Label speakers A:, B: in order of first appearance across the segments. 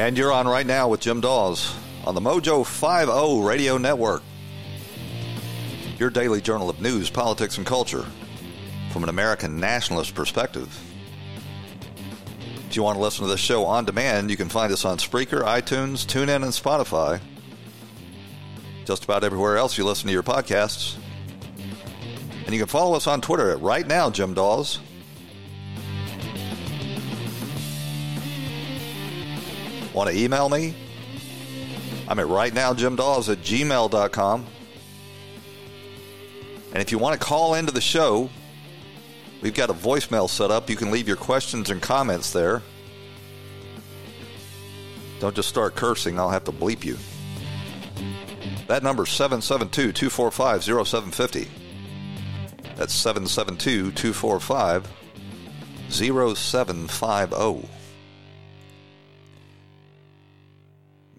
A: And you're on right now with Jim Dawes on the Mojo 50 Radio Network. Your daily journal of news, politics, and culture from an American nationalist perspective. If you want to listen to this show on demand, you can find us on Spreaker, iTunes, TuneIn, and Spotify. Just about everywhere else you listen to your podcasts. And you can follow us on Twitter at right now, Jim Dawes. Want to email me? I'm at right now, Jim Dawes at gmail.com. And if you want to call into the show, we've got a voicemail set up. You can leave your questions and comments there. Don't just start cursing, I'll have to bleep you. That number is 772 245 0750. That's 772 245 0750.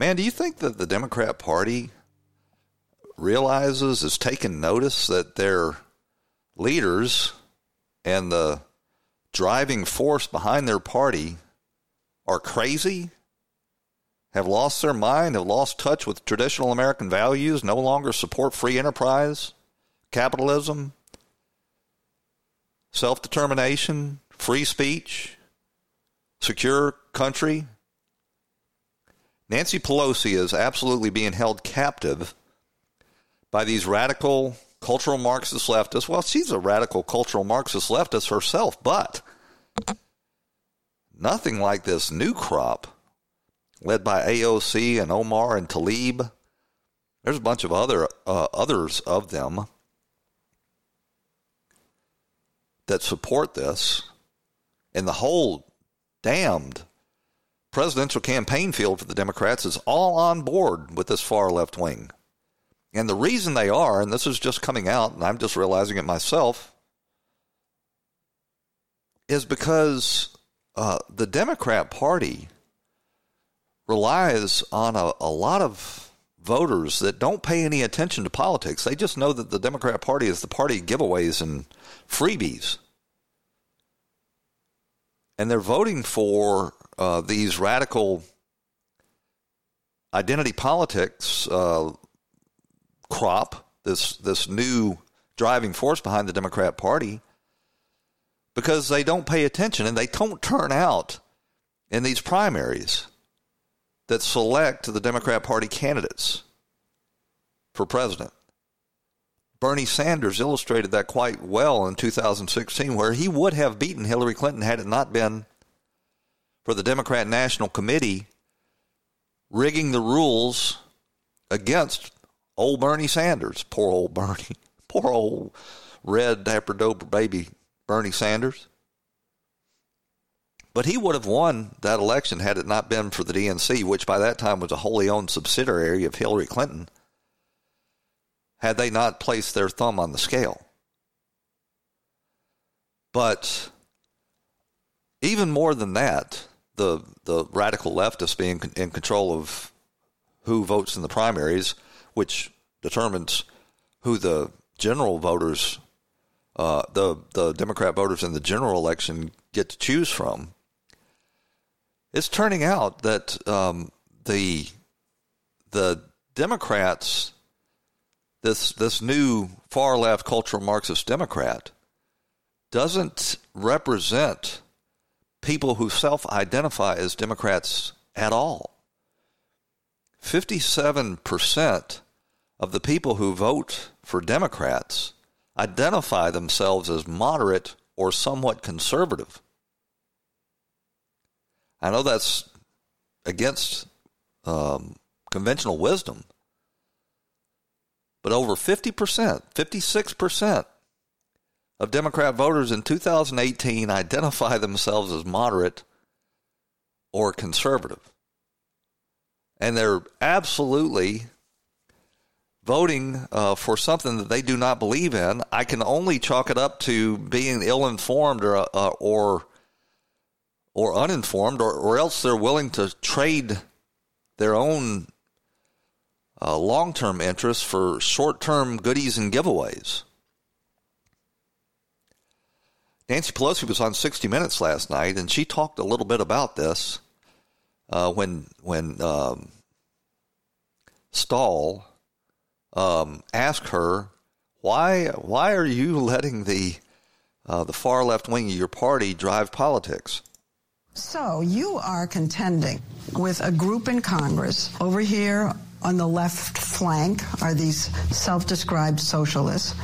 A: Man, do you think that the Democrat Party realizes, has taken notice that their leaders and the driving force behind their party are crazy, have lost their mind, have lost touch with traditional American values, no longer support free enterprise, capitalism, self determination, free speech, secure country, Nancy Pelosi is absolutely being held captive by these radical cultural Marxist leftists. Well, she's a radical cultural Marxist leftist herself, but nothing like this new crop led by AOC and Omar and Tlaib. There's a bunch of other uh, others of them that support this, and the whole damned presidential campaign field for the Democrats is all on board with this far left wing. And the reason they are, and this is just coming out, and I'm just realizing it myself, is because uh, the Democrat Party relies on a, a lot of voters that don't pay any attention to politics. They just know that the Democrat Party is the party of giveaways and freebies. And they're voting for uh, these radical identity politics uh, crop, this this new driving force behind the Democrat Party, because they don't pay attention and they don't turn out in these primaries that select the Democrat Party candidates for president. Bernie Sanders illustrated that quite well in 2016, where he would have beaten Hillary Clinton had it not been for the Democrat National Committee rigging the rules against old Bernie Sanders. Poor old Bernie. Poor old red dapper doper baby Bernie Sanders. But he would have won that election had it not been for the DNC, which by that time was a wholly owned subsidiary of Hillary Clinton, had they not placed their thumb on the scale. But even more than that, the the radical leftists being in control of who votes in the primaries, which determines who the general voters, uh, the the Democrat voters in the general election get to choose from. It's turning out that um, the the Democrats, this this new far left cultural Marxist Democrat, doesn't represent people who self identify as Democrats at all. 57% of the people who vote for Democrats identify themselves as moderate or somewhat conservative. I know that's against um, conventional wisdom, but over 50%, 56% of Democrat voters in 2018 identify themselves as moderate or conservative. And they're absolutely voting uh, for something that they do not believe in. I can only chalk it up to being ill informed or, uh, or or uninformed, or, or else they're willing to trade their own uh, long term interests for short term goodies and giveaways. Nancy Pelosi was on 60 Minutes last night, and she talked a little bit about this uh, when when um, Stahl um, asked her why why are you letting the uh, the far left wing of your party drive politics?
B: So you are contending with a group in Congress over here on the left flank are these self-described socialists.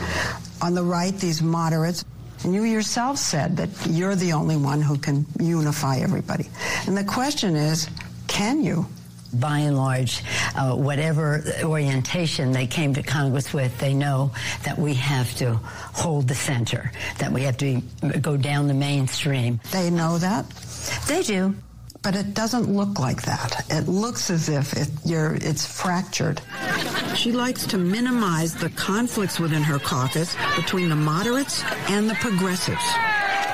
B: On the right, these moderates. And you yourself said that you're the only one who can unify everybody. And the question is, can you?
C: by and large, uh, whatever orientation they came to Congress with, they know that we have to hold the center, that we have to go down the mainstream.
B: They know that?
C: They do.
B: But it doesn't look like that. It looks as if it, it's fractured. She likes to minimize the conflicts within her caucus between the moderates and the progressives.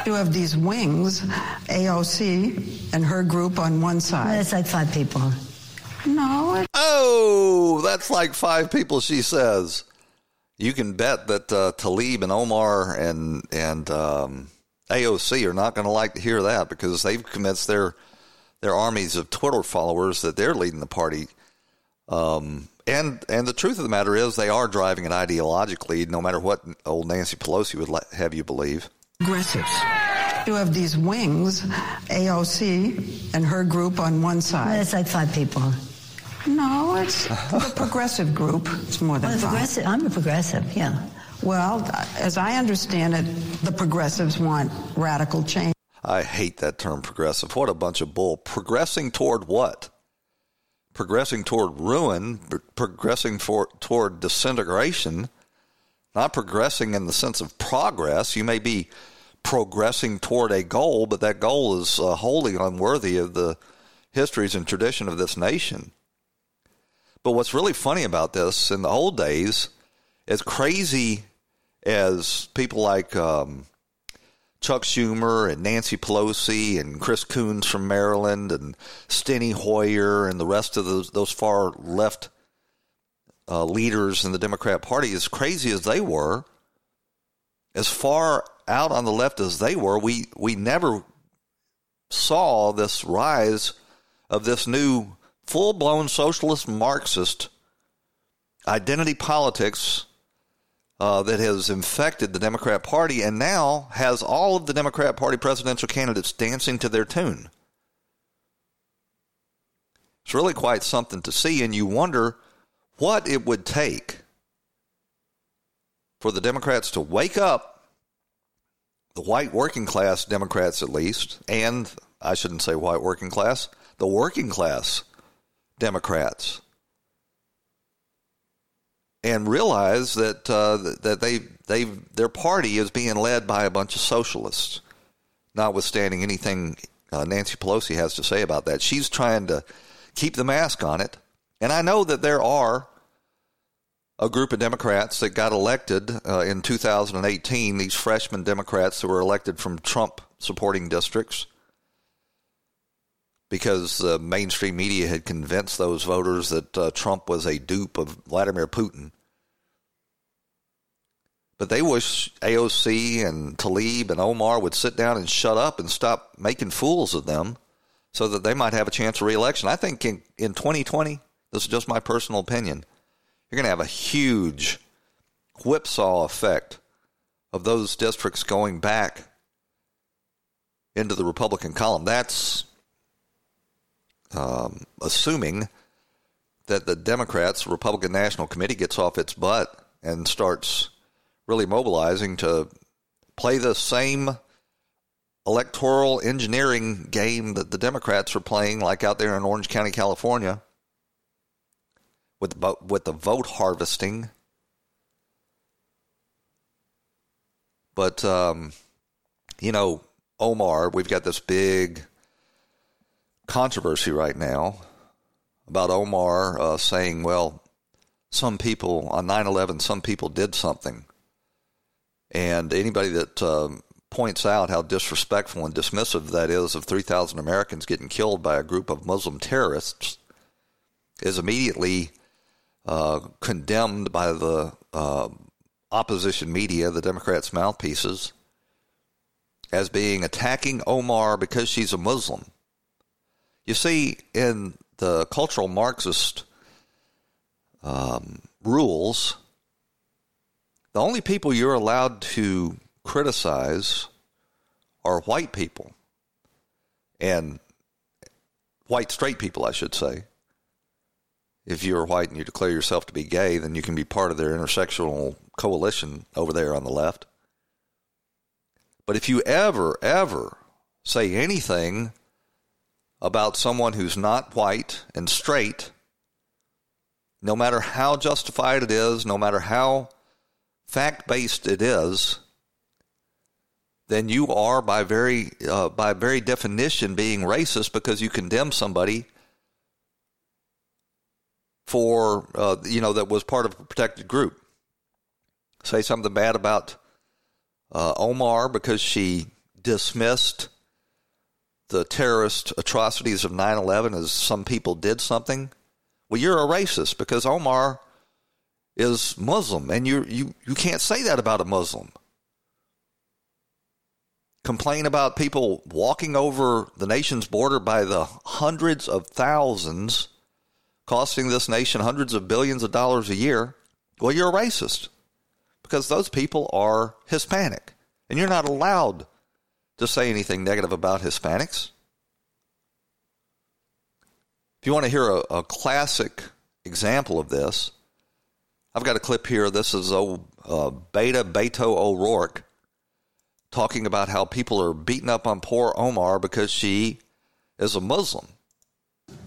B: You have these wings, AOC and her group on one side.
C: It's like five people.
B: No.
A: Oh, that's like five people, she says. You can bet that uh, Tlaib and Omar and and um, AOC are not going to like to hear that because they've convinced their their armies of Twitter followers that they're leading the party. Um, and and the truth of the matter is, they are driving it ideologically, no matter what old Nancy Pelosi would have you believe.
B: Aggressives. You have these wings, AOC and her group on one side.
C: It's like five people.
B: No, it's the progressive group. It's more than
C: well,
B: five.
C: Progressive. I'm a progressive. Yeah.
B: Well, as I understand it, the progressives want radical change.
A: I hate that term progressive. What a bunch of bull. Progressing toward what? Progressing toward ruin, progressing for, toward disintegration, not progressing in the sense of progress. You may be progressing toward a goal, but that goal is uh, wholly unworthy of the histories and tradition of this nation. But what's really funny about this in the old days, as crazy as people like um, Chuck Schumer and Nancy Pelosi and Chris Coons from Maryland and Steny Hoyer and the rest of those, those far left uh, leaders in the Democrat Party, as crazy as they were, as far out on the left as they were, we, we never saw this rise of this new full blown socialist Marxist identity politics uh, that has infected the Democrat Party and now has all of the Democrat Party presidential candidates dancing to their tune. It's really quite something to see, and you wonder what it would take for the Democrats to wake up, the white working class Democrats at least, and I shouldn't say white working class, the working class Democrats and realize that uh, that they they their party is being led by a bunch of socialists. Notwithstanding anything uh, Nancy Pelosi has to say about that, she's trying to keep the mask on it. And I know that there are a group of Democrats that got elected uh, in 2018. These freshman Democrats that were elected from Trump supporting districts because the mainstream media had convinced those voters that uh, Trump was a dupe of Vladimir Putin. But they wish AOC and Tlaib and Omar would sit down and shut up and stop making fools of them so that they might have a chance of reelection. I think in, in 2020, this is just my personal opinion, you're going to have a huge whipsaw effect of those districts going back into the Republican column. That's um, assuming that the Democrats, Republican National Committee, gets off its butt and starts really mobilizing to play the same electoral engineering game that the Democrats are playing, like out there in Orange County, California, with with the vote harvesting. But um, you know, Omar, we've got this big controversy right now about Omar uh, saying, well, some people on 9 11, some people did something. And anybody that um, points out how disrespectful and dismissive that is of 3,000 Americans getting killed by a group of Muslim terrorists is immediately uh, condemned by the uh, opposition media, the Democrats' mouthpieces, as being attacking Omar because she's a Muslim. You see, in the cultural Marxist um, rules, the only people you're allowed to criticize are white people and white straight people, I should say. If you're white and you declare yourself to be gay, then you can be part of their intersectional coalition over there on the left. But if you ever, ever say anything about someone who's not white and straight, no matter how justified it is, no matter how fact based it is, then you are by very uh, by very definition being racist because you condemn somebody for uh, you know that was part of a protected group. Say something bad about uh, Omar because she dismissed the terrorist atrocities of 9/11 as some people did something. Well, you're a racist because Omar is Muslim, and you you you can't say that about a Muslim. Complain about people walking over the nation's border by the hundreds of thousands, costing this nation hundreds of billions of dollars a year. Well, you're a racist because those people are Hispanic, and you're not allowed to say anything negative about Hispanics. If you want to hear a, a classic example of this, I've got a clip here. This is old, uh, Beta Beto O'Rourke talking about how people are beating up on poor Omar because she is a Muslim.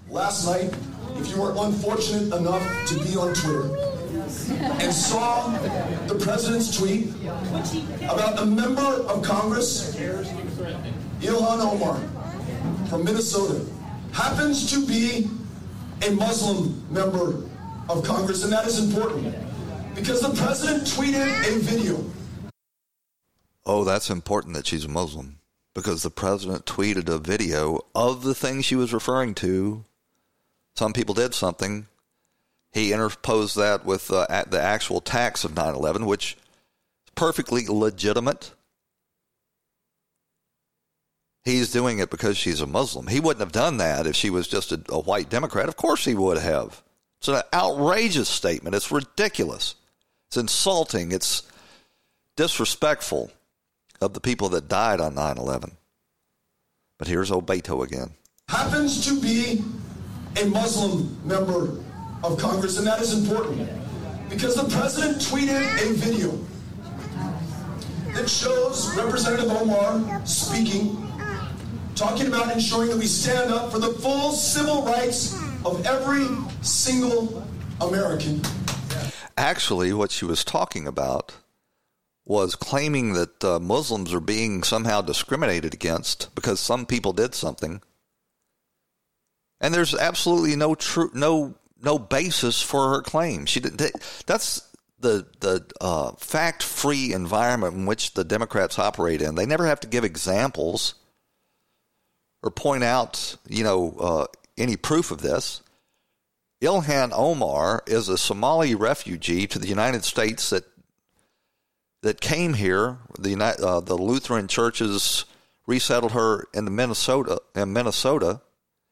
D: Last night, if you were unfortunate enough to be on Twitter and saw the president's tweet about a member of Congress, Ilhan Omar from Minnesota, happens to be a Muslim member of Congress, and that is important because the president tweeted a video.
A: Oh, that's important that she's a Muslim because the president tweeted a video of the thing she was referring to. Some people did something. He interposed that with uh, the actual tax of 9 11, which is perfectly legitimate. He's doing it because she's a Muslim. He wouldn't have done that if she was just a, a white Democrat. Of course he would have. It's an outrageous statement. It's ridiculous. It's insulting. It's disrespectful of the people that died on 9 11. But here's Obeto again.
D: Happens to be a Muslim member of Congress, and that is important because the president tweeted a video that shows Representative Omar speaking talking about ensuring that we stand up for the full civil rights of every single American.
A: Actually, what she was talking about was claiming that uh, Muslims are being somehow discriminated against because some people did something. And there's absolutely no true no no basis for her claim. She did that's the the uh, fact free environment in which the Democrats operate in. They never have to give examples or point out, you know, uh, any proof of this. Ilhan Omar is a Somali refugee to the United States that that came here. The uh, the Lutheran churches resettled her in Minnesota in Minnesota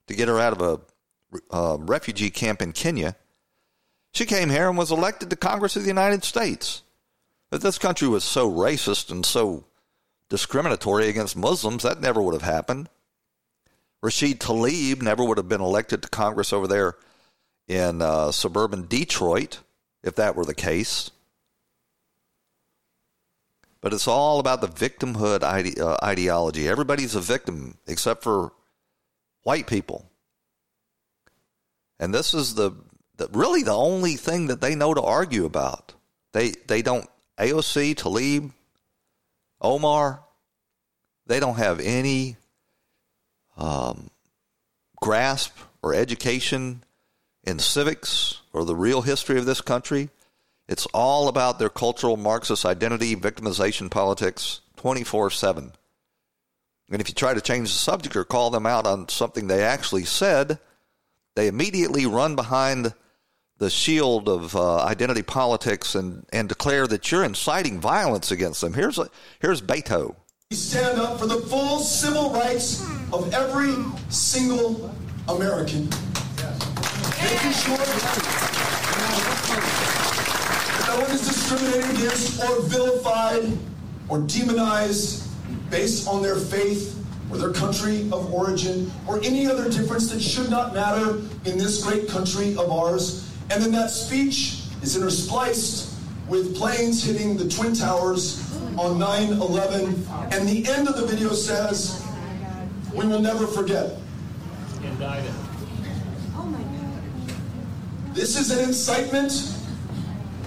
A: to get her out of a uh, refugee camp in Kenya. She came here and was elected to Congress of the United States. If this country was so racist and so discriminatory against Muslims, that never would have happened. Rashid Tlaib never would have been elected to Congress over there in uh, suburban Detroit if that were the case. But it's all about the victimhood ide- uh, ideology. Everybody's a victim except for white people. And this is the, the really the only thing that they know to argue about. They they don't AOC Tlaib, Omar, they don't have any um, grasp or education in civics or the real history of this country. It's all about their cultural Marxist identity, victimization politics, 24 7. And if you try to change the subject or call them out on something they actually said, they immediately run behind the shield of uh, identity politics and, and declare that you're inciting violence against them. Here's, a, here's Beto.
D: We stand up for the full civil rights of every single American. Making sure no one is discriminated against or vilified or demonized based on their faith or their country of origin or any other difference that should not matter in this great country of ours. And then that speech is interspliced with planes hitting the Twin Towers on 9 11. And the end of the video says, We will never forget. Indicted. Oh this is an incitement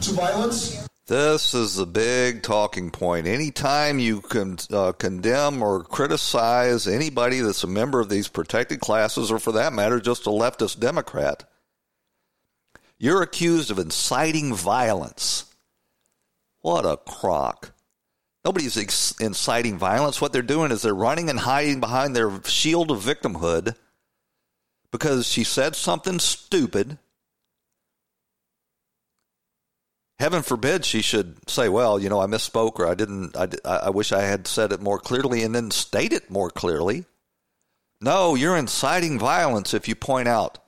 D: to violence.
A: This is the big talking point. Anytime you can uh, condemn or criticize anybody that's a member of these protected classes, or for that matter, just a leftist Democrat, you're accused of inciting violence. What a crock. Nobody's ex- inciting violence. What they're doing is they're running and hiding behind their shield of victimhood because she said something stupid. Heaven forbid she should say, "Well, you know, I misspoke, or I didn't. I, I wish I had said it more clearly, and then state it more clearly." No, you're inciting violence if you point out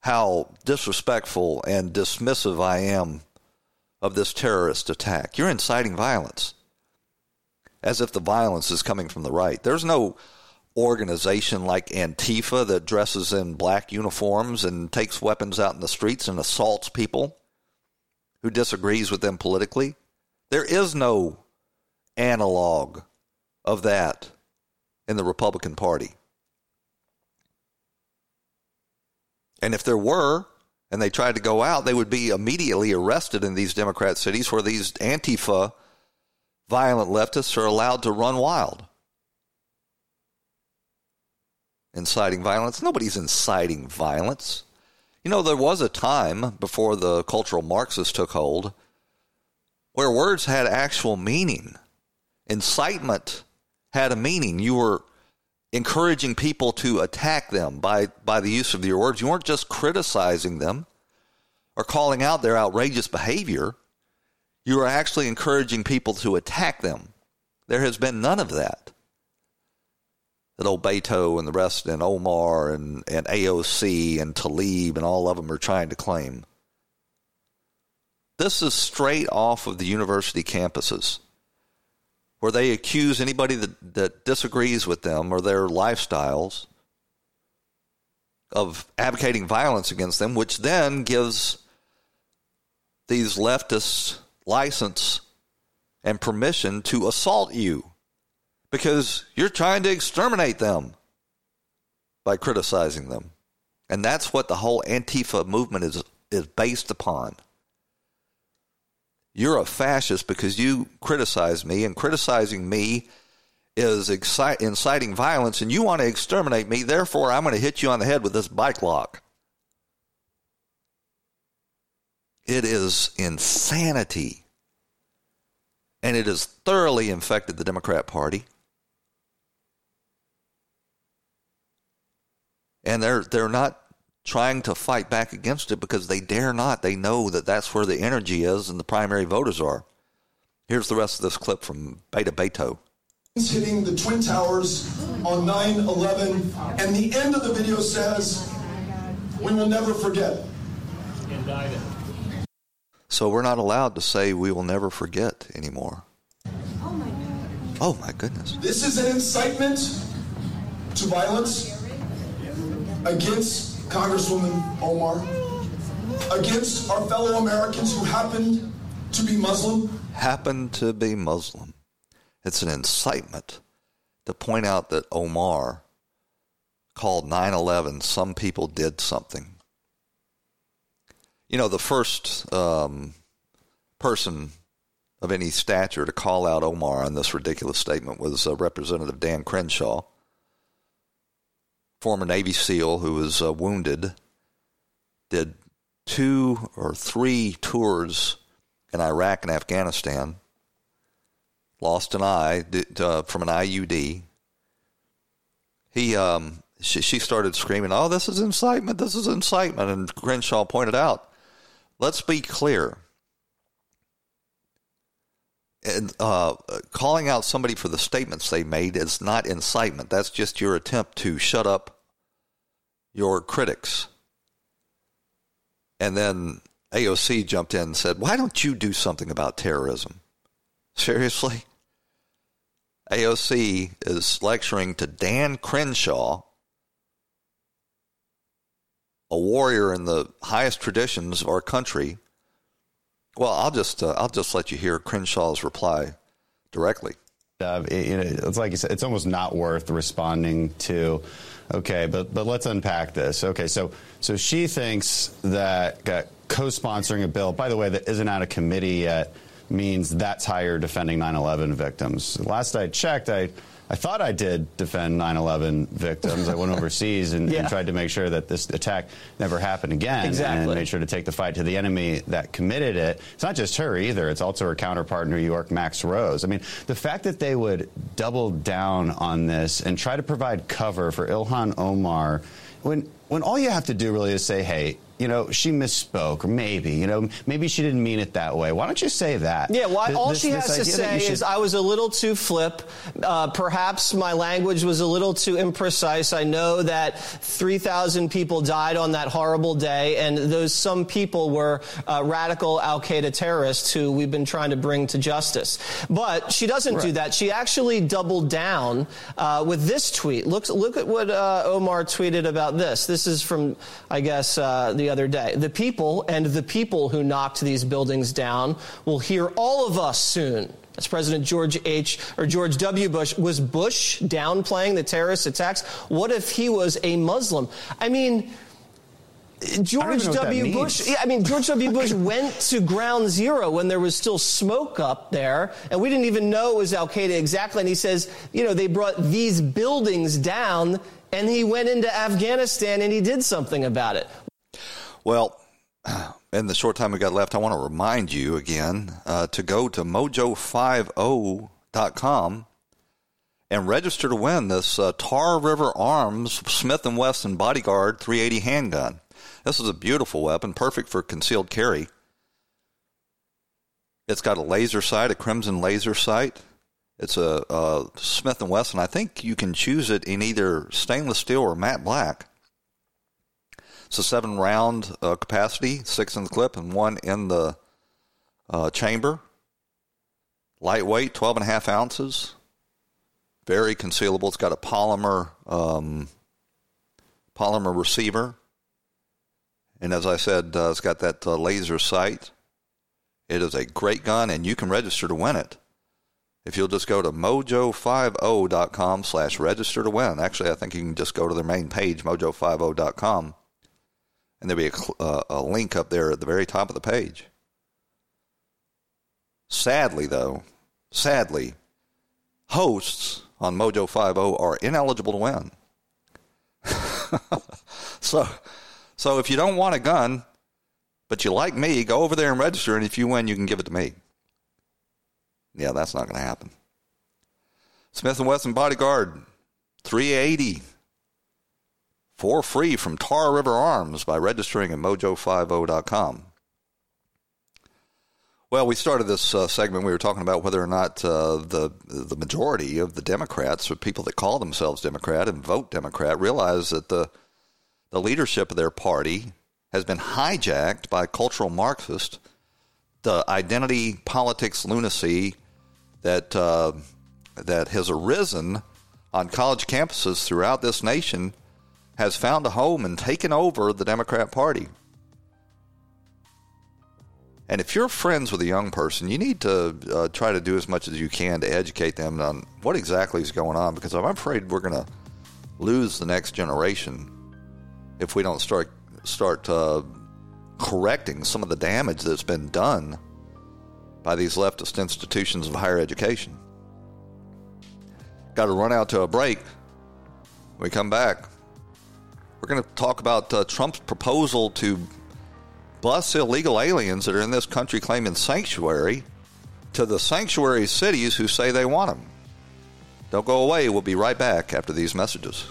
A: how disrespectful and dismissive I am of this terrorist attack. You're inciting violence. As if the violence is coming from the right. There's no organization like Antifa that dresses in black uniforms and takes weapons out in the streets and assaults people who disagrees with them politically. There is no analog of that in the Republican Party. And if there were, and they tried to go out, they would be immediately arrested in these Democrat cities where these Antifa violent leftists are allowed to run wild. Inciting violence? Nobody's inciting violence. You know, there was a time before the cultural Marxists took hold where words had actual meaning. Incitement had a meaning. You were encouraging people to attack them by, by the use of your words. You weren't just criticizing them or calling out their outrageous behavior. You were actually encouraging people to attack them. There has been none of that. That old Beto and the rest, and Omar and, and AOC and Tlaib and all of them are trying to claim. This is straight off of the university campuses where they accuse anybody that, that disagrees with them or their lifestyles of advocating violence against them, which then gives these leftists license and permission to assault you because you're trying to exterminate them by criticizing them. And that's what the whole Antifa movement is, is based upon you're a fascist because you criticize me, and criticizing me is excite, inciting violence, and you want to exterminate me. Therefore, I'm going to hit you on the head with this bike lock. It is insanity. And it has thoroughly infected the Democrat Party. And they're they're not trying to fight back against it because they dare not. They know that that's where the energy is and the primary voters are. Here's the rest of this clip from Beta Beto.
D: Hitting the Twin Towers on 9 11, and the end of the video says, We will never forget. Indicted.
A: So we're not allowed to say we will never forget anymore. Oh my, oh my goodness.
D: This is an incitement to violence against Congresswoman Omar, against our fellow Americans who happen to be Muslim?
A: Happen to be Muslim. It's an incitement to point out that Omar called 9 11 some people did something. You know, the first um, person of any stature to call out Omar on this ridiculous statement was uh, Representative Dan Crenshaw, former Navy SEAL who was uh, wounded, did two or three tours in Iraq and Afghanistan, lost an eye did, uh, from an IED. He, um, she, she started screaming, "Oh, this is incitement! This is incitement!" And Crenshaw pointed out, "Let's be clear." And uh, calling out somebody for the statements they made is not incitement. That's just your attempt to shut up your critics. And then AOC jumped in and said, Why don't you do something about terrorism? Seriously? AOC is lecturing to Dan Crenshaw, a warrior in the highest traditions of our country. Well, I'll just uh, I'll just let you hear Crenshaw's reply directly.
E: Uh, it, it's like you said, it's almost not worth responding to. Okay, but but let's unpack this. Okay, so so she thinks that uh, co-sponsoring a bill, by the way, that isn't out of committee yet, means that's you're defending 9/11 victims. Last I checked, I. I thought I did defend 9/11 victims. I went overseas and, yeah. and, tried to make sure that this attack never happened again,
F: exactly.
E: and made sure to take the fight to the enemy that committed it. It's not just her either; it's also her counterpart in New York, Max Rose. I mean, the fact that they would double down on this and try to provide cover for Ilhan Omar, when when all you have to do really is say, "Hey, you know, she misspoke, or maybe, you know, maybe she didn't mean it that way. Why don't you say that?
F: Yeah, why, all this, she has to say should... is, I was a little too flip. Uh, perhaps my language was a little too imprecise. I know that 3,000 people died on that horrible day, and those some people were uh, radical Al Qaeda terrorists who we've been trying to bring to justice. But she doesn't right. do that. She actually doubled down uh, with this tweet. Look, look at what uh, Omar tweeted about this. This is from, I guess, uh, the the other day. The people and the people who knocked these buildings down will hear all of us soon. As President George H. or George W. Bush was Bush downplaying the terrorist attacks. What if he was a Muslim? I mean, George W. Bush, yeah, I mean, George W. Bush went to ground zero when there was still smoke up there, and we didn't even know it was Al Qaeda exactly. And he says, you know, they brought these buildings down, and he went into Afghanistan and he did something about it.
A: Well, in the short time we got left, I want to remind you again uh, to go to mojo50.com and register to win this uh, Tar River Arms Smith & Wesson Bodyguard 380 handgun. This is a beautiful weapon, perfect for concealed carry. It's got a laser sight, a crimson laser sight. It's a, a Smith & Wesson. I think you can choose it in either stainless steel or matte black. It's a seven round uh, capacity, six in the clip and one in the uh, chamber. Lightweight, 12 and a half ounces. Very concealable. It's got a polymer um, polymer receiver. And as I said, uh, it's got that uh, laser sight. It is a great gun, and you can register to win it. If you'll just go to mojo50.com slash register to win. Actually, I think you can just go to their main page, mojo50.com and there'll be a, uh, a link up there at the very top of the page. Sadly, though, sadly, hosts on Mojo 50 are ineligible to win. so, so if you don't want a gun, but you like me, go over there and register, and if you win, you can give it to me. Yeah, that's not going to happen. Smith & Wesson Bodyguard, 380 for free from Tar River Arms by registering at mojo50.com. Well, we started this uh, segment. We were talking about whether or not uh, the the majority of the Democrats, or people that call themselves Democrat and vote Democrat, realize that the the leadership of their party has been hijacked by cultural Marxists. The identity politics lunacy that uh, that has arisen on college campuses throughout this nation has found a home and taken over the Democrat Party. And if you're friends with a young person, you need to uh, try to do as much as you can to educate them on what exactly is going on because I'm afraid we're going to lose the next generation if we don't start start uh, correcting some of the damage that's been done by these leftist institutions of higher education. Got to run out to a break. When we come back, we're going to talk about uh, Trump's proposal to bus illegal aliens that are in this country claiming sanctuary to the sanctuary cities who say they want them. Don't go away. We'll be right back after these messages.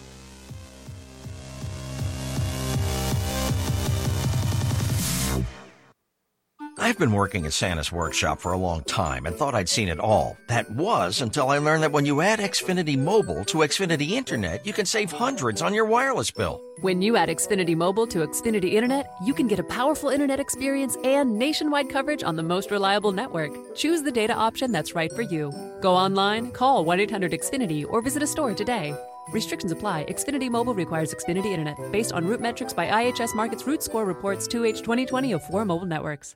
G: I've been working at Santa's workshop for a long time and thought I'd seen it all. That was until I learned that when you add Xfinity Mobile to Xfinity Internet, you can save hundreds on your wireless bill.
H: When you add Xfinity Mobile to Xfinity Internet, you can get a powerful internet experience and nationwide coverage on the most reliable network. Choose the data option that's right for you. Go online, call 1 800 Xfinity, or visit a store today. Restrictions apply. Xfinity Mobile requires Xfinity Internet based on RootMetrics by IHS Markit's Root Score reports 2H 2020 of four mobile networks.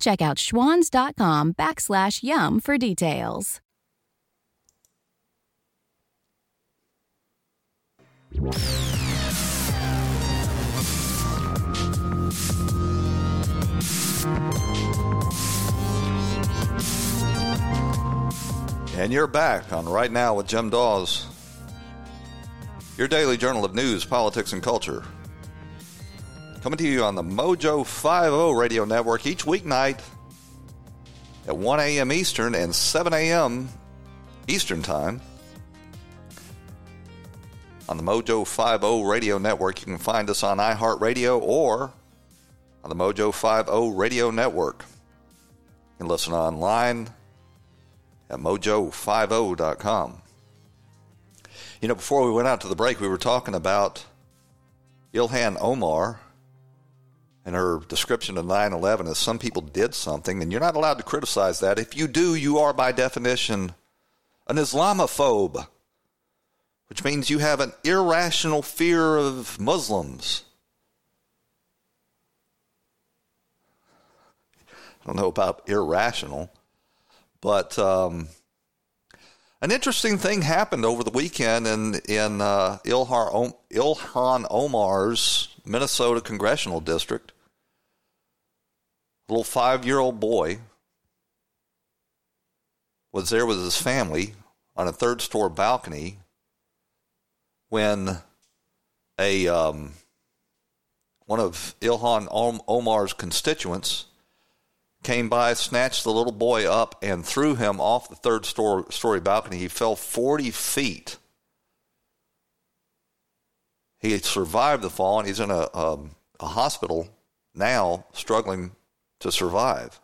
I: Check out schwans.com backslash yum for details.
A: And you're back on Right Now with Jim Dawes, your daily journal of news, politics, and culture. Coming to you on the Mojo 50 radio network each weeknight at 1 a.m. Eastern and 7 a.m. Eastern Time. On the Mojo 50 radio network, you can find us on iHeartRadio or on the Mojo 50 radio network. You can listen online at mojo50.com. You know, before we went out to the break, we were talking about Ilhan Omar her description of 9 11 is some people did something, and you're not allowed to criticize that. If you do, you are by definition an Islamophobe, which means you have an irrational fear of Muslims. I don't know about irrational, but um, an interesting thing happened over the weekend in in uh, Ilhan Omar's Minnesota congressional district little five year old boy was there with his family on a third store balcony when a um, one of Ilhan Omar's constituents came by, snatched the little boy up, and threw him off the third store, story balcony. He fell 40 feet. He survived the fall, and he's in a, um, a hospital now, struggling to survive.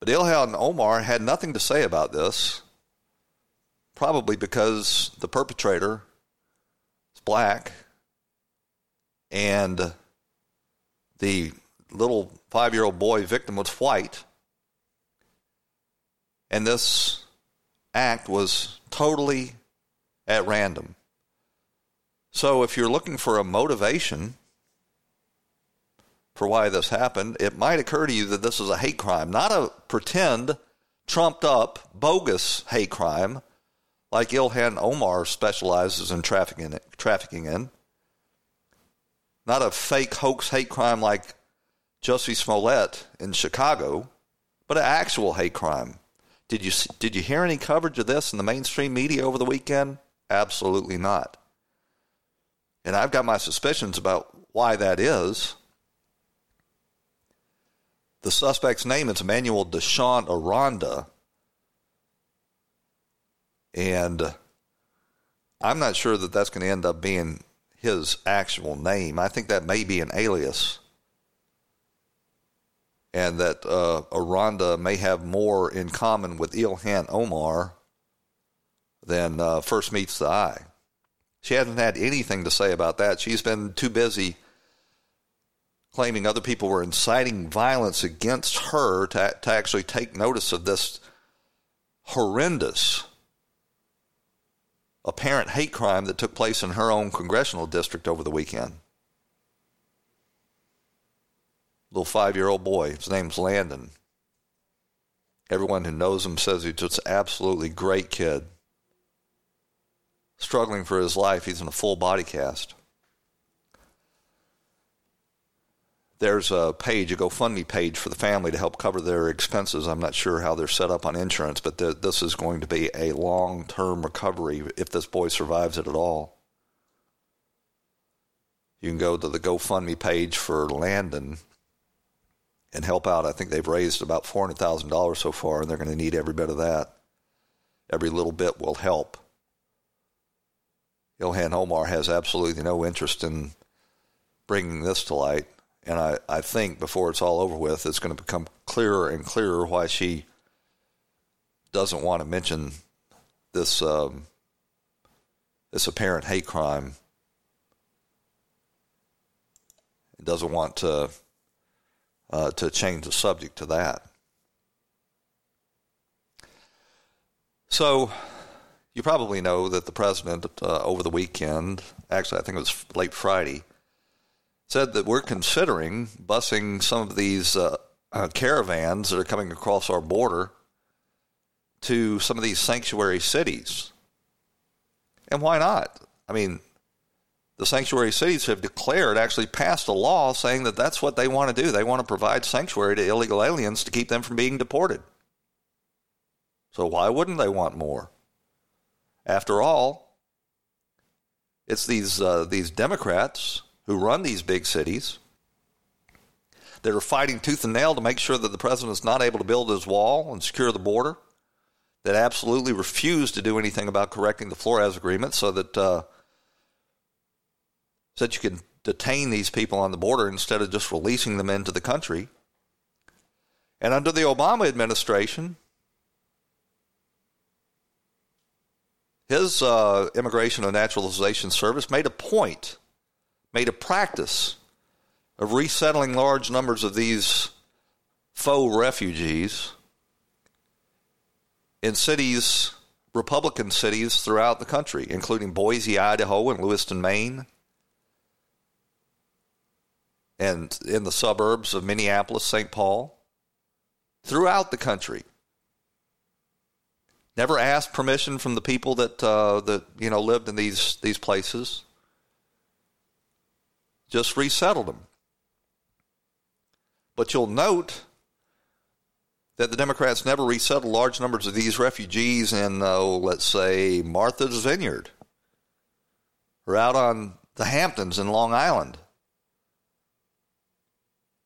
A: But Ilhan Omar had nothing to say about this, probably because the perpetrator is black and the little five year old boy victim was white. And this act was totally at random. So if you're looking for a motivation for why this happened, it might occur to you that this is a hate crime, not a pretend, trumped up, bogus hate crime like Ilhan Omar specializes in trafficking, trafficking in. Not a fake hoax hate crime like Jussie Smollett in Chicago, but an actual hate crime. Did you did you hear any coverage of this in the mainstream media over the weekend? Absolutely not. And I've got my suspicions about why that is. The suspect's name is Emmanuel Deshawn Aranda. And I'm not sure that that's going to end up being his actual name. I think that may be an alias. And that uh, Aranda may have more in common with Ilhan Omar than uh, first meets the eye. She hasn't had anything to say about that. She's been too busy claiming other people were inciting violence against her to, to actually take notice of this horrendous apparent hate crime that took place in her own congressional district over the weekend. Little five year old boy, his name's Landon. Everyone who knows him says he's just absolutely great kid. Struggling for his life, he's in a full body cast. There's a page, a GoFundMe page for the family to help cover their expenses. I'm not sure how they're set up on insurance, but this is going to be a long term recovery if this boy survives it at all. You can go to the GoFundMe page for Landon and help out. I think they've raised about $400,000 so far, and they're going to need every bit of that. Every little bit will help. Ilhan Omar has absolutely no interest in bringing this to light. And I, I think before it's all over with, it's going to become clearer and clearer why she doesn't want to mention this um, this apparent hate crime. It Doesn't want to uh, to change the subject to that. So, you probably know that the president uh, over the weekend, actually, I think it was late Friday, said that we're considering busing some of these uh, uh, caravans that are coming across our border to some of these sanctuary cities. And why not? I mean, the sanctuary cities have declared, actually passed a law saying that that's what they want to do. They want to provide sanctuary to illegal aliens to keep them from being deported. So why wouldn't they want more? After all, it's these uh, these Democrats who run these big cities that are fighting tooth and nail to make sure that the president is not able to build his wall and secure the border, that absolutely refuse to do anything about correcting the Flores Agreement so that uh, so that you can detain these people on the border instead of just releasing them into the country. And under the Obama administration, his uh, Immigration and Naturalization Service made a point made a practice of resettling large numbers of these faux refugees in cities, Republican cities throughout the country, including Boise, Idaho, and Lewiston, Maine, and in the suburbs of Minneapolis, St. Paul, throughout the country. Never asked permission from the people that uh, that you know lived in these these places just resettled them. But you'll note that the Democrats never resettled large numbers of these refugees in, uh, let's say, Martha's Vineyard or out on the Hamptons in Long Island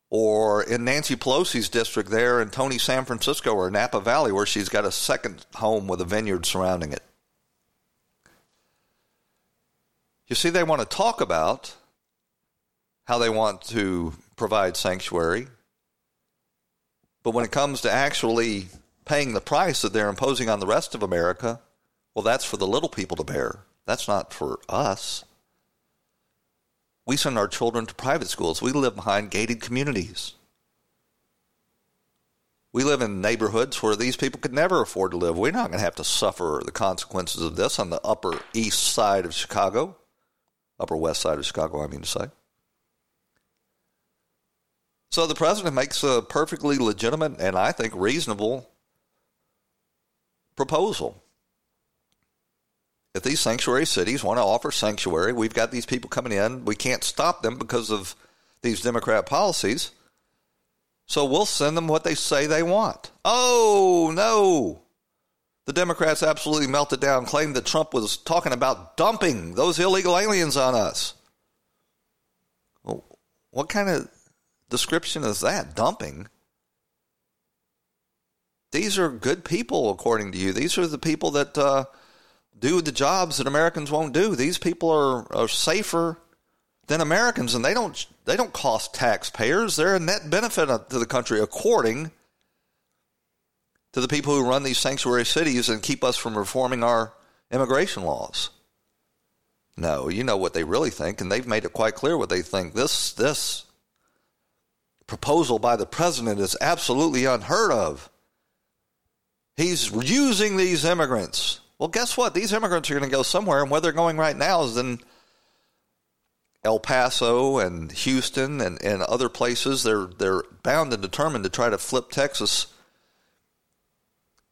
A: or in Nancy Pelosi's district there in Tony, San Francisco or Napa Valley where she's got a second home with a vineyard surrounding it. You see, they want to talk about how they want to provide sanctuary. But when it comes to actually paying the price that they're imposing on the rest of America, well, that's for the little people to bear. That's not for us. We send our children to private schools. We live behind gated communities. We live in neighborhoods where these people could never afford to live. We're not going to have to suffer the consequences of this on the upper east side of Chicago, upper west side of Chicago, I mean to say. So the president makes a perfectly legitimate and I think reasonable proposal. If these sanctuary cities want to offer sanctuary, we've got these people coming in. We can't stop them because of these Democrat policies. So we'll send them what they say they want. Oh, no. The Democrats absolutely melted down, claimed that Trump was talking about dumping those illegal aliens on us. What kind of description is that? Dumping. These are good people, according to you. These are the people that uh, do the jobs that Americans won't do. These people are, are safer than Americans, and they don't they don't cost taxpayers. They're a net benefit to the country, according to the people who run these sanctuary cities and keep us from reforming our immigration laws. No, you know what they really think, and they've made it quite clear what they think. This this proposal by the president is absolutely unheard of. He's using these immigrants. Well, guess what? These immigrants are going to go somewhere, and where they're going right now is in El Paso and Houston and, and other places. They're they're bound and determined to try to flip Texas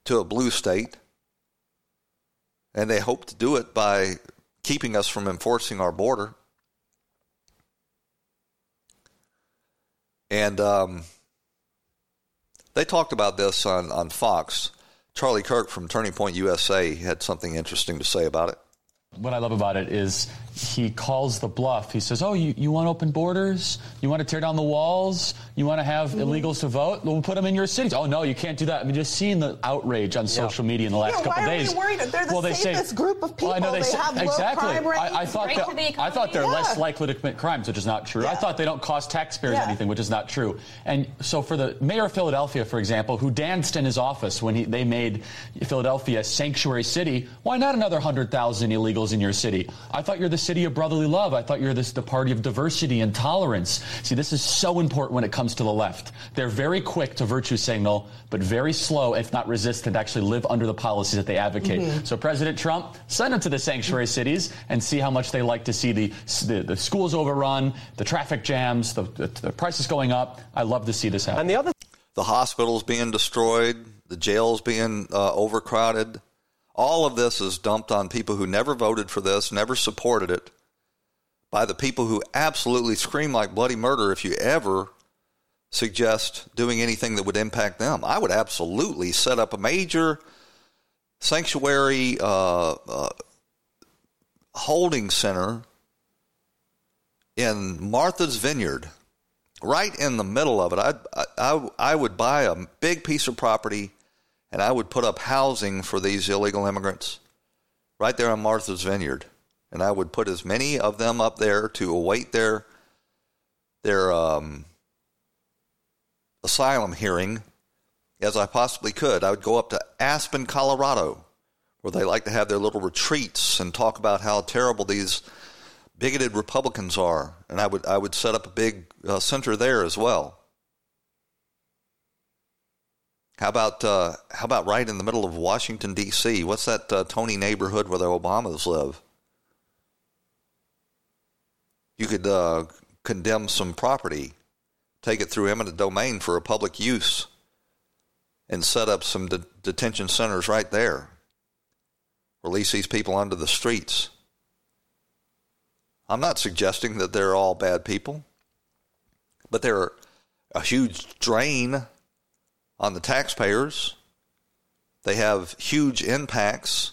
A: to a blue state. And they hope to do it by keeping us from enforcing our border. And um, they talked about this on, on Fox. Charlie Kirk from Turning Point USA had something interesting to say about it.
J: What I love about it is he calls the bluff. He says, Oh, you, you want open borders? You want to tear down the walls? You want to have mm-hmm. illegals to vote? We'll put them in your cities. Oh, no, you can't do that. I mean, just seeing the outrage on yeah. social media in the last
K: yeah,
J: couple
K: of
J: days.
K: Why are you worried? They're the
J: well,
K: safest
J: say,
K: group of people.
J: Well, I know they,
K: they
J: say,
K: have
J: exactly.
K: low crime rates.
J: I, I thought, that, I thought they're yeah. less likely to commit crimes, which is not true. I thought they don't cost taxpayers anything, which is not true. And so for the mayor of Philadelphia, for example, who danced in his office when he, they made Philadelphia a sanctuary city, why not another 100,000 illegals in your city? I thought you're the city of brotherly love. I thought you're this, the party of diversity and tolerance. See, this is so important when it comes to the left. They're very quick to virtue signal, but very slow, if not resistant, to actually live under the policies that they advocate. Mm-hmm. So President Trump, send them to the sanctuary cities and see how much they like to see the, the, the schools overrun, the traffic jams, the, the, the prices going up. I love to see this happen.
A: And the other, the hospitals being destroyed, the jails being uh, overcrowded. All of this is dumped on people who never voted for this, never supported it, by the people who absolutely scream like bloody murder if you ever suggest doing anything that would impact them. I would absolutely set up a major sanctuary uh, uh, holding center in Martha's Vineyard, right in the middle of it. I, I, I would buy a big piece of property and I would put up housing for these illegal immigrants right there on Martha's Vineyard. And I would put as many of them up there to await their their um, asylum hearing as I possibly could. I would go up to Aspen, Colorado, where they like to have their little retreats and talk about how terrible these bigoted Republicans are, and I would I would set up a big uh, center there as well. How about uh, how about right in the middle of Washington D.C.? What's that uh, Tony neighborhood where the Obamas live? You could uh, condemn some property, take it through eminent domain for a public use, and set up some de- detention centers right there. Release these people onto the streets. I'm not suggesting that they're all bad people, but they're a huge drain on the taxpayers. They have huge impacts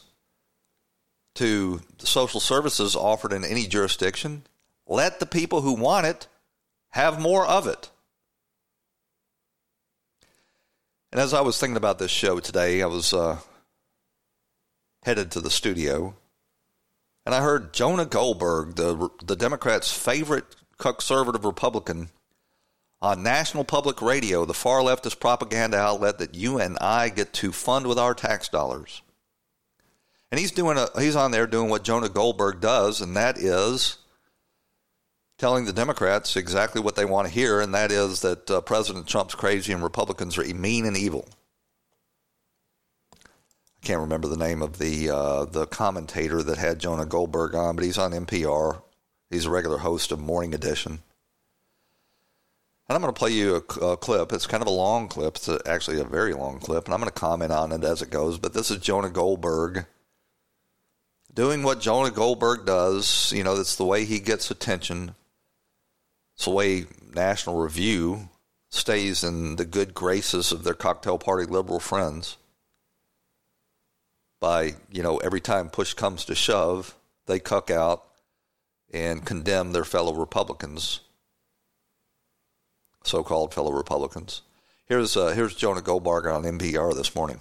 A: to the social services offered in any jurisdiction. Let the people who want it have more of it. And as I was thinking about this show today, I was uh, headed to the studio, and I heard Jonah Goldberg, the the Democrats' favorite conservative Republican, on National Public Radio, the far leftist propaganda outlet that you and I get to fund with our tax dollars. And he's doing a he's on there doing what Jonah Goldberg does, and that is telling the Democrats exactly what they want to hear, and that is that uh, President Trump's crazy and Republicans are mean and evil. I can't remember the name of the uh, the commentator that had Jonah Goldberg on, but he's on NPR. He's a regular host of Morning Edition. And I'm going to play you a, a, clip. It's kind of a long clip. It's a, actually a very long clip, and I'm going to comment on it as it goes. But this is Jonah Goldberg doing what Jonah Goldberg does. You know, that's the way he gets attention. It's the way National Review stays in the good graces of their cocktail party liberal friends. By, you know, every time push comes to shove, they cuck out and condemn their fellow Republicans so-called fellow Republicans. Here's uh, here's Jonah Goldberg on NPR this morning.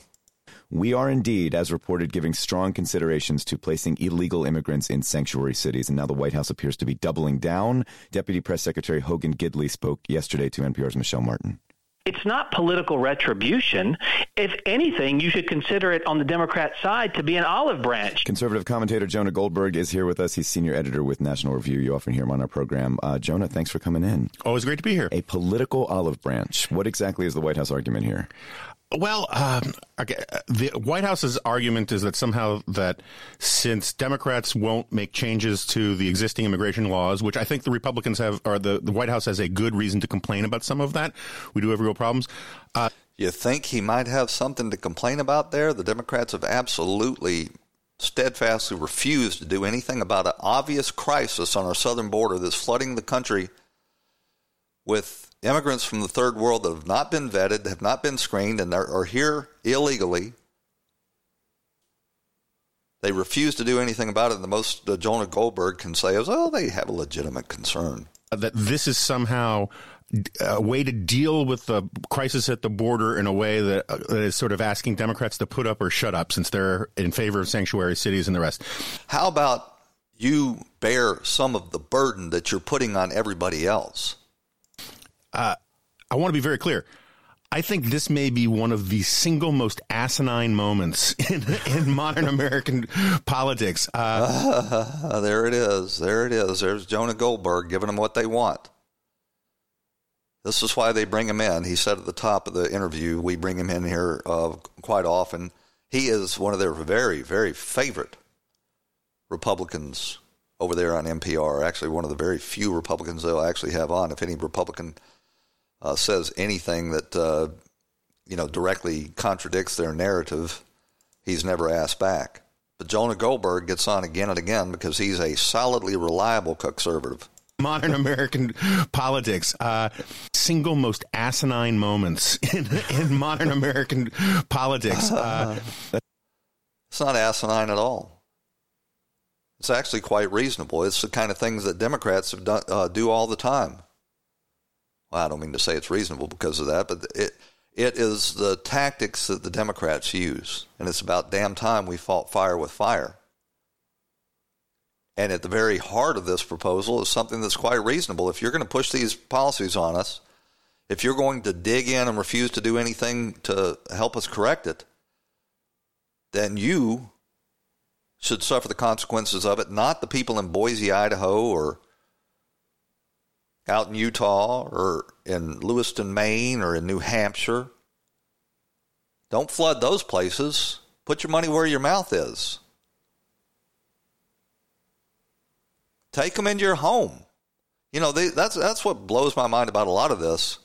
L: We are indeed, as reported, giving strong considerations to placing illegal immigrants in sanctuary cities, and now the White House appears to be doubling down. Deputy Press Secretary Hogan Gidley spoke yesterday to NPR's Michelle Martin
M: it's not political retribution. If anything, you should consider it on the Democrat side to be an olive branch.
L: Conservative commentator Jonah Goldberg is here with us. He's senior editor with National Review. You often hear him on our program. Uh, Jonah, thanks for coming in.
N: Always great to be here.
L: A political olive branch. What exactly is the White House argument here?
K: Well, um, okay. the White House's argument is that somehow that since Democrats won't make changes to the existing immigration laws, which I think the Republicans have, or the, the White House has a good reason to complain about some of that. We do have real problems.
A: Uh, you think he might have something to complain about there? The Democrats have absolutely steadfastly refused to do anything about an obvious crisis on our southern border that's flooding the country with immigrants from the third world that have not been vetted, have not been screened, and are, are here illegally. They refuse to do anything about it. And the most uh, Jonah Goldberg can say is, oh, they have a legitimate concern.
K: That this is somehow a way to deal with the crisis at the border in a way that, uh, that is sort of asking Democrats to put up or shut up since they're in favor of sanctuary cities and the rest.
A: How about you bear some of the burden that you're putting on everybody else?
K: Uh, I want to be very clear. I think this may be one of the single most asinine moments in, in modern American politics.
A: Uh, uh, there it is. There it is. There's Jonah Goldberg giving them what they want. This is why they bring him in. He said at the top of the interview, we bring him in here uh, quite often. He is one of their very, very favorite Republicans over there on NPR. Actually, one of the very few Republicans they'll actually have on. If any Republican uh, says anything that uh, you know directly contradicts their narrative, he's never asked back. But Jonah Goldberg gets on again and again because he's a solidly reliable conservative.
K: Modern American politics, uh, single most asinine moments in, in modern American politics. Uh,
A: it's not asinine at all. It's actually quite reasonable. It's the kind of things that Democrats have done, uh, do all the time well, I don't mean to say it's reasonable because of that, but it it is the tactics that the Democrats use, and it's about damn time we fought fire with fire. And at the very heart of this proposal is something that's quite reasonable. If you're going to push these policies on us, if you're going to dig in and refuse to do anything to help us correct it, then you should suffer the consequences of it, not the people in Boise, Idaho, or out in Utah or in Lewiston, Maine or in New Hampshire. Don't flood those places. Put your money where your mouth is. Take them into your home. You know, they, that's that's what blows my mind about a lot of this.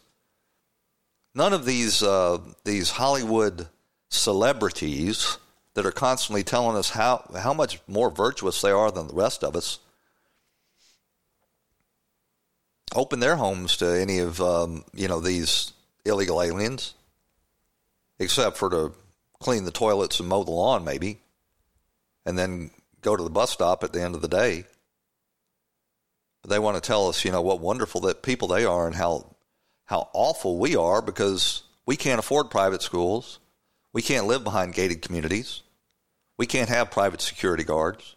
A: None of these uh, these Hollywood celebrities that are constantly telling us how how much more virtuous they are than the rest of us open their homes to any of um, you know these illegal aliens, except for to clean the toilets and mow the lawn, maybe, and then go to the bus stop at the end of the day. But they want to tell us, you know, what wonderful that people they are and how how awful we are because we can't afford private schools. We can't live behind gated communities. We can't have private security guards.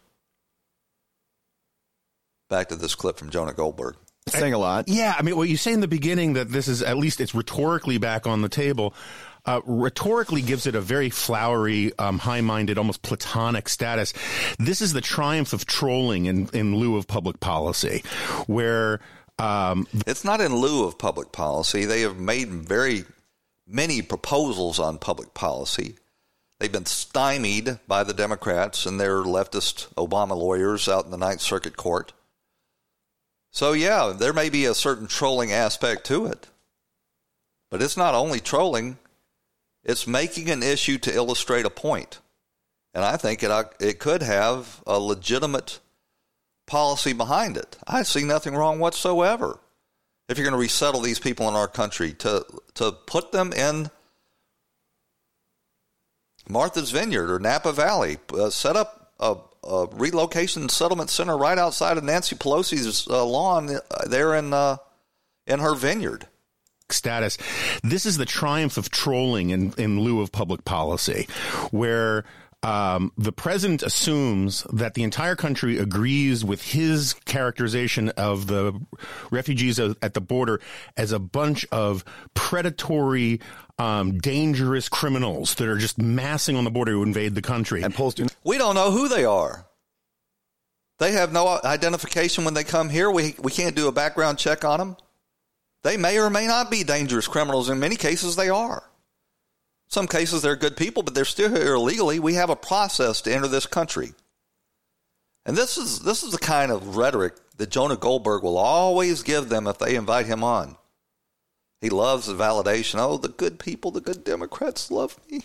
A: Back to this clip from Jonah Goldberg
L: saying a lot.
K: Yeah, I mean, what you say in the beginning that this is at least it's rhetorically back on the table. Uh, rhetorically gives it a very flowery, um, high-minded, almost platonic status. This is the triumph of trolling in, in lieu of public policy, where um,
A: it's not in lieu of public policy. They have made very many proposals on public policy. They've been stymied by the Democrats and their leftist Obama lawyers out in the Ninth Circuit Court. So, yeah, there may be a certain trolling aspect to it. But it's not only trolling, it's making an issue to illustrate a point. And I think it, it could have a legitimate policy behind it. I see nothing wrong whatsoever. If you're going to resettle these people in our country, to, to put them in Martha's Vineyard or Napa Valley, uh, set up a, a relocation settlement center right outside of Nancy Pelosi's uh, lawn uh, there in uh, in her vineyard.
K: Status. This is the triumph of trolling in, in lieu of public policy, where um, the president assumes that the entire country agrees with his characterization of the refugees at the border as a bunch of predatory, um, dangerous criminals that are just massing on the border to invade the country.
L: And do.
A: We don't know who they are. They have no identification when they come here. We we can't do a background check on them. They may or may not be dangerous criminals. In many cases, they are. Some cases they're good people, but they're still here illegally. We have a process to enter this country. And this is this is the kind of rhetoric that Jonah Goldberg will always give them if they invite him on. He loves the validation. Oh, the good people, the good Democrats love me.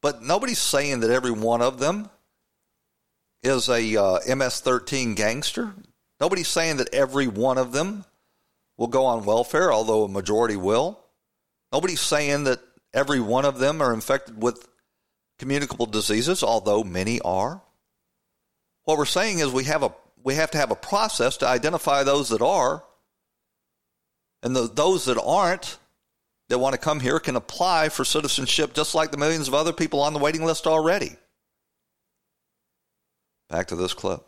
A: But nobody's saying that every one of them is a uh, MS-13 gangster. Nobody's saying that every one of them will go on welfare, although a majority will. Nobody's saying that every one of them are infected with communicable diseases, although many are. What we're saying is we have a we have to have a process to identify those that are, and the, those that aren't that want to come here can apply for citizenship just like the millions of other people on the waiting list already. Back to this clip.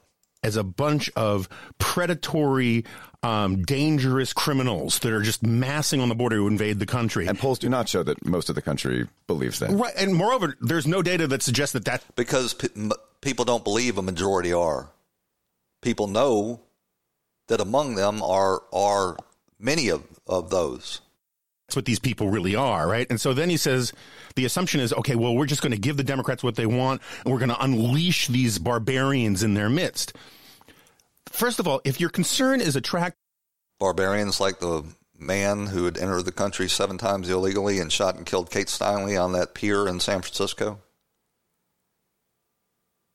K: As a bunch of predatory, um, dangerous criminals that are just massing on the border to invade the country.
L: And polls do not show that most of the country believes that.
K: Right. And moreover, there's no data that suggests that that.
A: Because people don't believe a majority are. People know that among them are, are many of, of those.
K: That's what these people really are, right? And so then he says the assumption is, okay, well, we're just going to give the Democrats what they want, and we're going to unleash these barbarians in their midst. First of all, if your concern is attract
A: barbarians like the man who had entered the country seven times illegally and shot and killed Kate Steinle on that pier in San Francisco,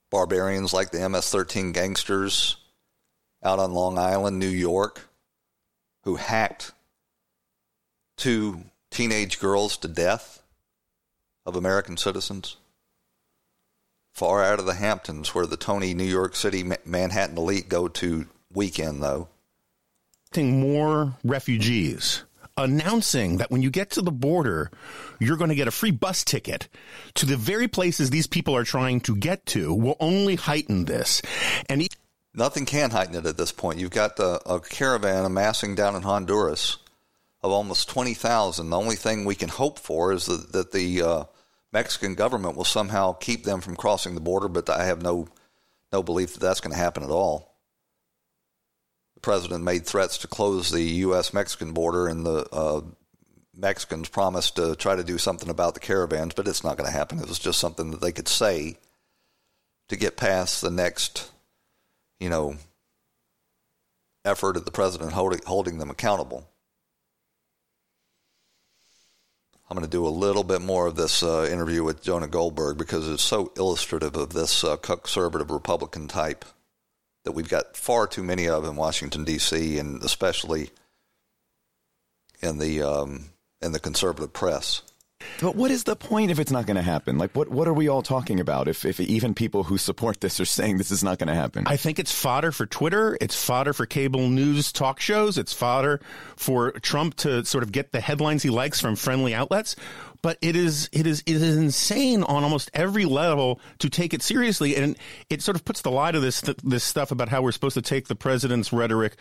A: barbarians like the MS-13 gangsters out on Long Island, New York, who hacked two teenage girls to death of American citizens. Far out of the Hamptons, where the Tony New York City Manhattan elite go to weekend, though.
K: More refugees announcing that when you get to the border, you're going to get a free bus ticket to the very places these people are trying to get to will only heighten this. And
A: nothing can heighten it at this point. You've got the, a caravan amassing down in Honduras of almost 20,000. The only thing we can hope for is that, that the uh, Mexican government will somehow keep them from crossing the border, but I have no, no belief that that's going to happen at all. The president made threats to close the U.S. Mexican border, and the uh, Mexicans promised to try to do something about the caravans, but it's not going to happen. It was just something that they could say to get past the next, you know, effort of the president holding, holding them accountable. I'm going to do a little bit more of this uh, interview with Jonah Goldberg because it's so illustrative of this uh, conservative Republican type that we've got far too many of in Washington D.C. and especially in the um, in the conservative press.
L: But what is the point if it's not going to happen? Like, what, what are we all talking about if, if even people who support this are saying this is not going to happen?
K: I think it's fodder for Twitter. It's fodder for cable news talk shows. It's fodder for Trump to sort of get the headlines he likes from friendly outlets. But it is, it is, it is insane on almost every level to take it seriously. And it sort of puts the lie to this, this stuff about how we're supposed to take the president's rhetoric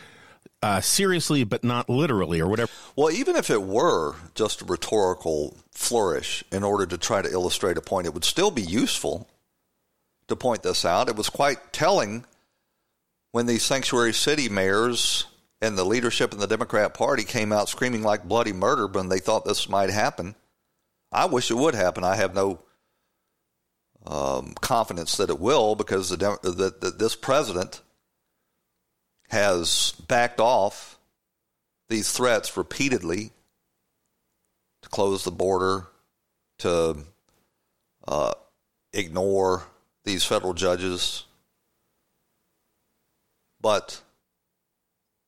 K: uh, seriously, but not literally, or whatever.
A: Well, even if it were just a rhetorical flourish in order to try to illustrate a point, it would still be useful to point this out. It was quite telling when the sanctuary city mayors and the leadership in the Democrat Party came out screaming like bloody murder when they thought this might happen. I wish it would happen. I have no um, confidence that it will because the, the, the, this president has backed off these threats repeatedly to close the border, to uh, ignore these federal judges. But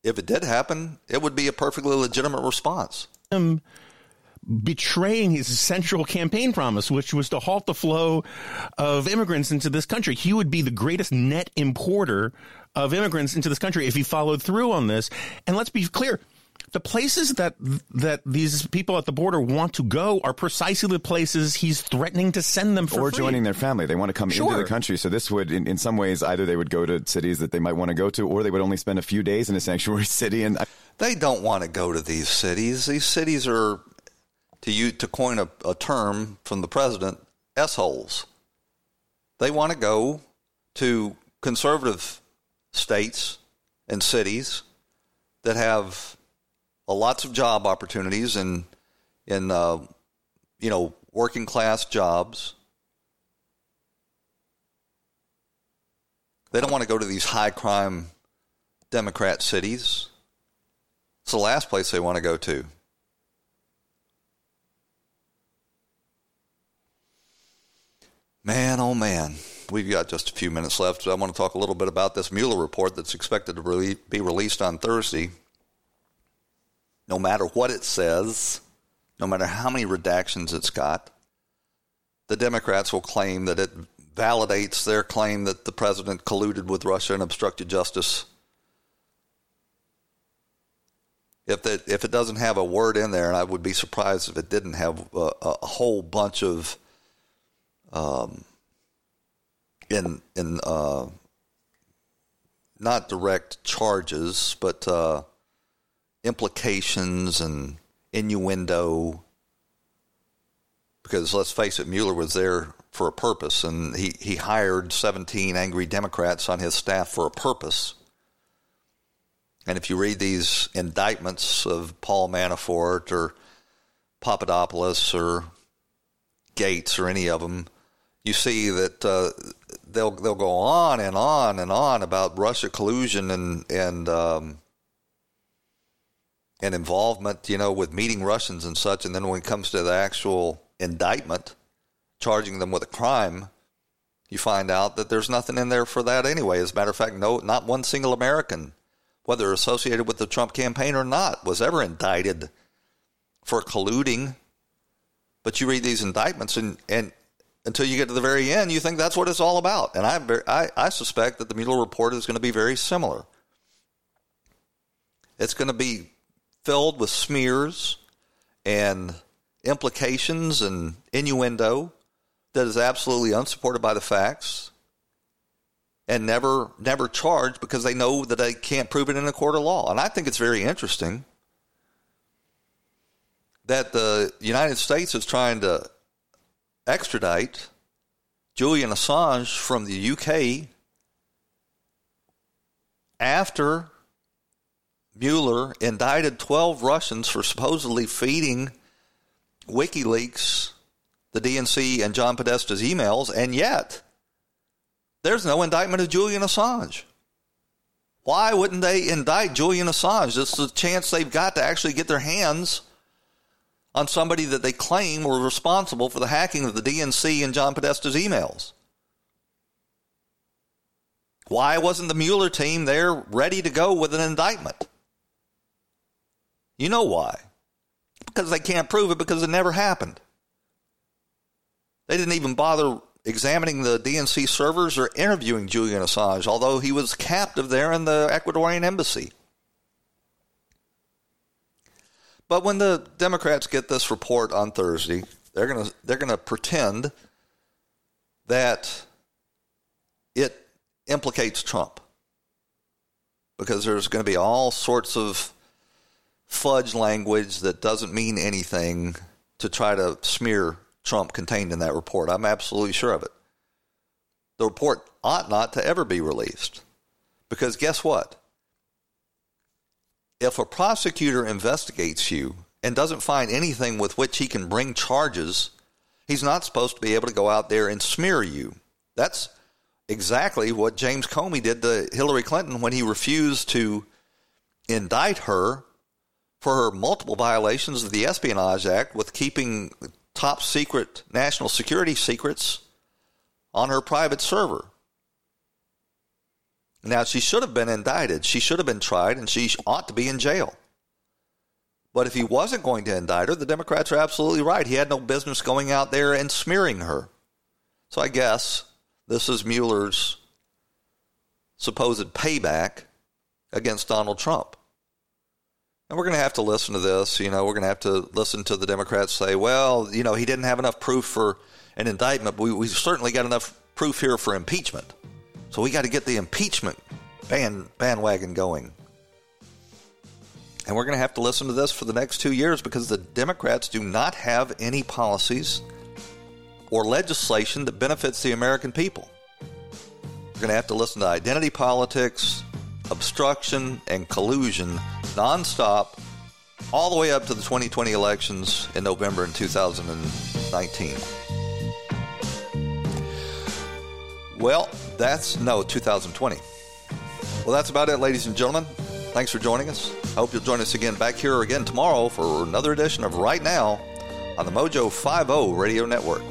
A: if it did happen, it would be a perfectly legitimate response.
K: Um, betraying his central campaign promise, which was to halt the flow of immigrants into this country. He would be the greatest net importer of immigrants into this country if he followed through on this. And let's be clear. The places that that these people at the border want to go are precisely the places he's threatening to send them for
L: or
K: free.
L: joining their family. They want to come
K: sure.
L: into the country. So this would, in, in some ways, either they would go to cities that they might want to go to, or they would only spend a few days in a sanctuary city. And
A: they don't want to go to these cities. These cities are, to you to coin a, a term from the president, s holes. They want to go to conservative states and cities that have lots of job opportunities and in uh, you know working class jobs. They don't want to go to these high crime Democrat cities. It's the last place they want to go to. Man, oh man, we've got just a few minutes left. So I want to talk a little bit about this Mueller report that's expected to be released on Thursday. No matter what it says, no matter how many redactions it's got, the Democrats will claim that it validates their claim that the president colluded with Russia and obstructed justice. If it, if it doesn't have a word in there, and I would be surprised if it didn't have a, a whole bunch of um, in in uh, not direct charges, but uh, implications and innuendo. Because let's face it, Mueller was there for a purpose, and he, he hired 17 angry Democrats on his staff for a purpose. And if you read these indictments of Paul Manafort or Papadopoulos or Gates or any of them, you see that uh, they'll they'll go on and on and on about Russia collusion and and um, and involvement, you know, with meeting Russians and such. And then when it comes to the actual indictment, charging them with a crime, you find out that there's nothing in there for that anyway. As a matter of fact, no, not one single American, whether associated with the Trump campaign or not, was ever indicted for colluding. But you read these indictments, and, and until you get to the very end, you think that's what it's all about. And I, I, I suspect that the Mueller report is going to be very similar. It's going to be filled with smears and implications and innuendo that is absolutely unsupported by the facts and never never charged because they know that they can't prove it in a court of law. And I think it's very interesting that the United States is trying to extradite Julian Assange from the UK after Mueller indicted 12 Russians for supposedly feeding WikiLeaks the DNC and John Podesta's emails, and yet there's no indictment of Julian Assange. Why wouldn't they indict Julian Assange? Is a chance they've got to actually get their hands on somebody that they claim were responsible for the hacking of the DNC and John Podesta's emails. Why wasn't the Mueller team there ready to go with an indictment? You know why. Because they can't prove it because it never happened. They didn't even bother examining the DNC servers or interviewing Julian Assange, although he was captive there in the Ecuadorian embassy. But when the Democrats get this report on Thursday, they're going to they're going to pretend that it implicates Trump because there's going to be all sorts of fudge language that doesn't mean anything to try to smear Trump contained in that report. I'm absolutely sure of it. The report ought not to ever be released because guess what? If a prosecutor investigates you and doesn't find anything with which he can bring charges, he's not supposed to be able to go out there and smear you. That's exactly what James Comey did to Hillary Clinton when he refused to indict her for her multiple violations of the Espionage Act with keeping top secret national security secrets on her private server. Now, she should have been indicted. She should have been tried, and she ought to be in jail. But if he wasn't going to indict her, the Democrats are absolutely right. He had no business going out there and smearing her. So I guess this is Mueller's supposed payback against Donald Trump. And we're going to have to listen to this. You know, we're going to have to listen to the Democrats say, well, you know, he didn't have enough proof for an indictment, but we, we certainly got enough proof here for impeachment. So we got to get the impeachment band, bandwagon going. And we're going to have to listen to this for the next two years because the Democrats do not have any policies or legislation that benefits the American people. We're going to have to listen to identity politics, obstruction, and collusion nonstop all the way up to the 2020 elections in November in 2019. Well, that's no 2020. Well, that's about it, ladies and gentlemen. Thanks for joining us. I hope you'll join us again back here again tomorrow for another edition of Right Now on the Mojo 50 Radio Network.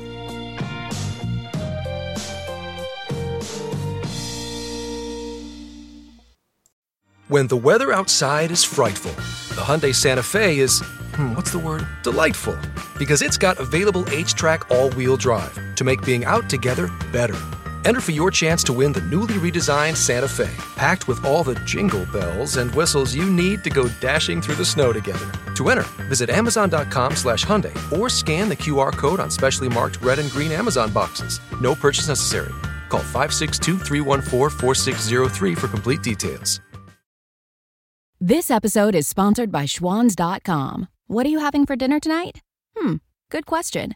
N: When the weather outside is frightful, the Hyundai Santa Fe is, hmm, what's the word? Delightful. Because it's got available HTRAC all wheel drive to make being out together better. Enter for your chance to win the newly redesigned Santa Fe, packed with all the jingle bells and whistles you need to go dashing through the snow together. To enter, visit Amazon.com slash Hyundai or scan the QR code on specially marked red and green Amazon boxes. No purchase necessary. Call 562 314 4603 for complete details.
I: This episode is sponsored by Schwans.com. What are you having for dinner tonight? Hmm, good question.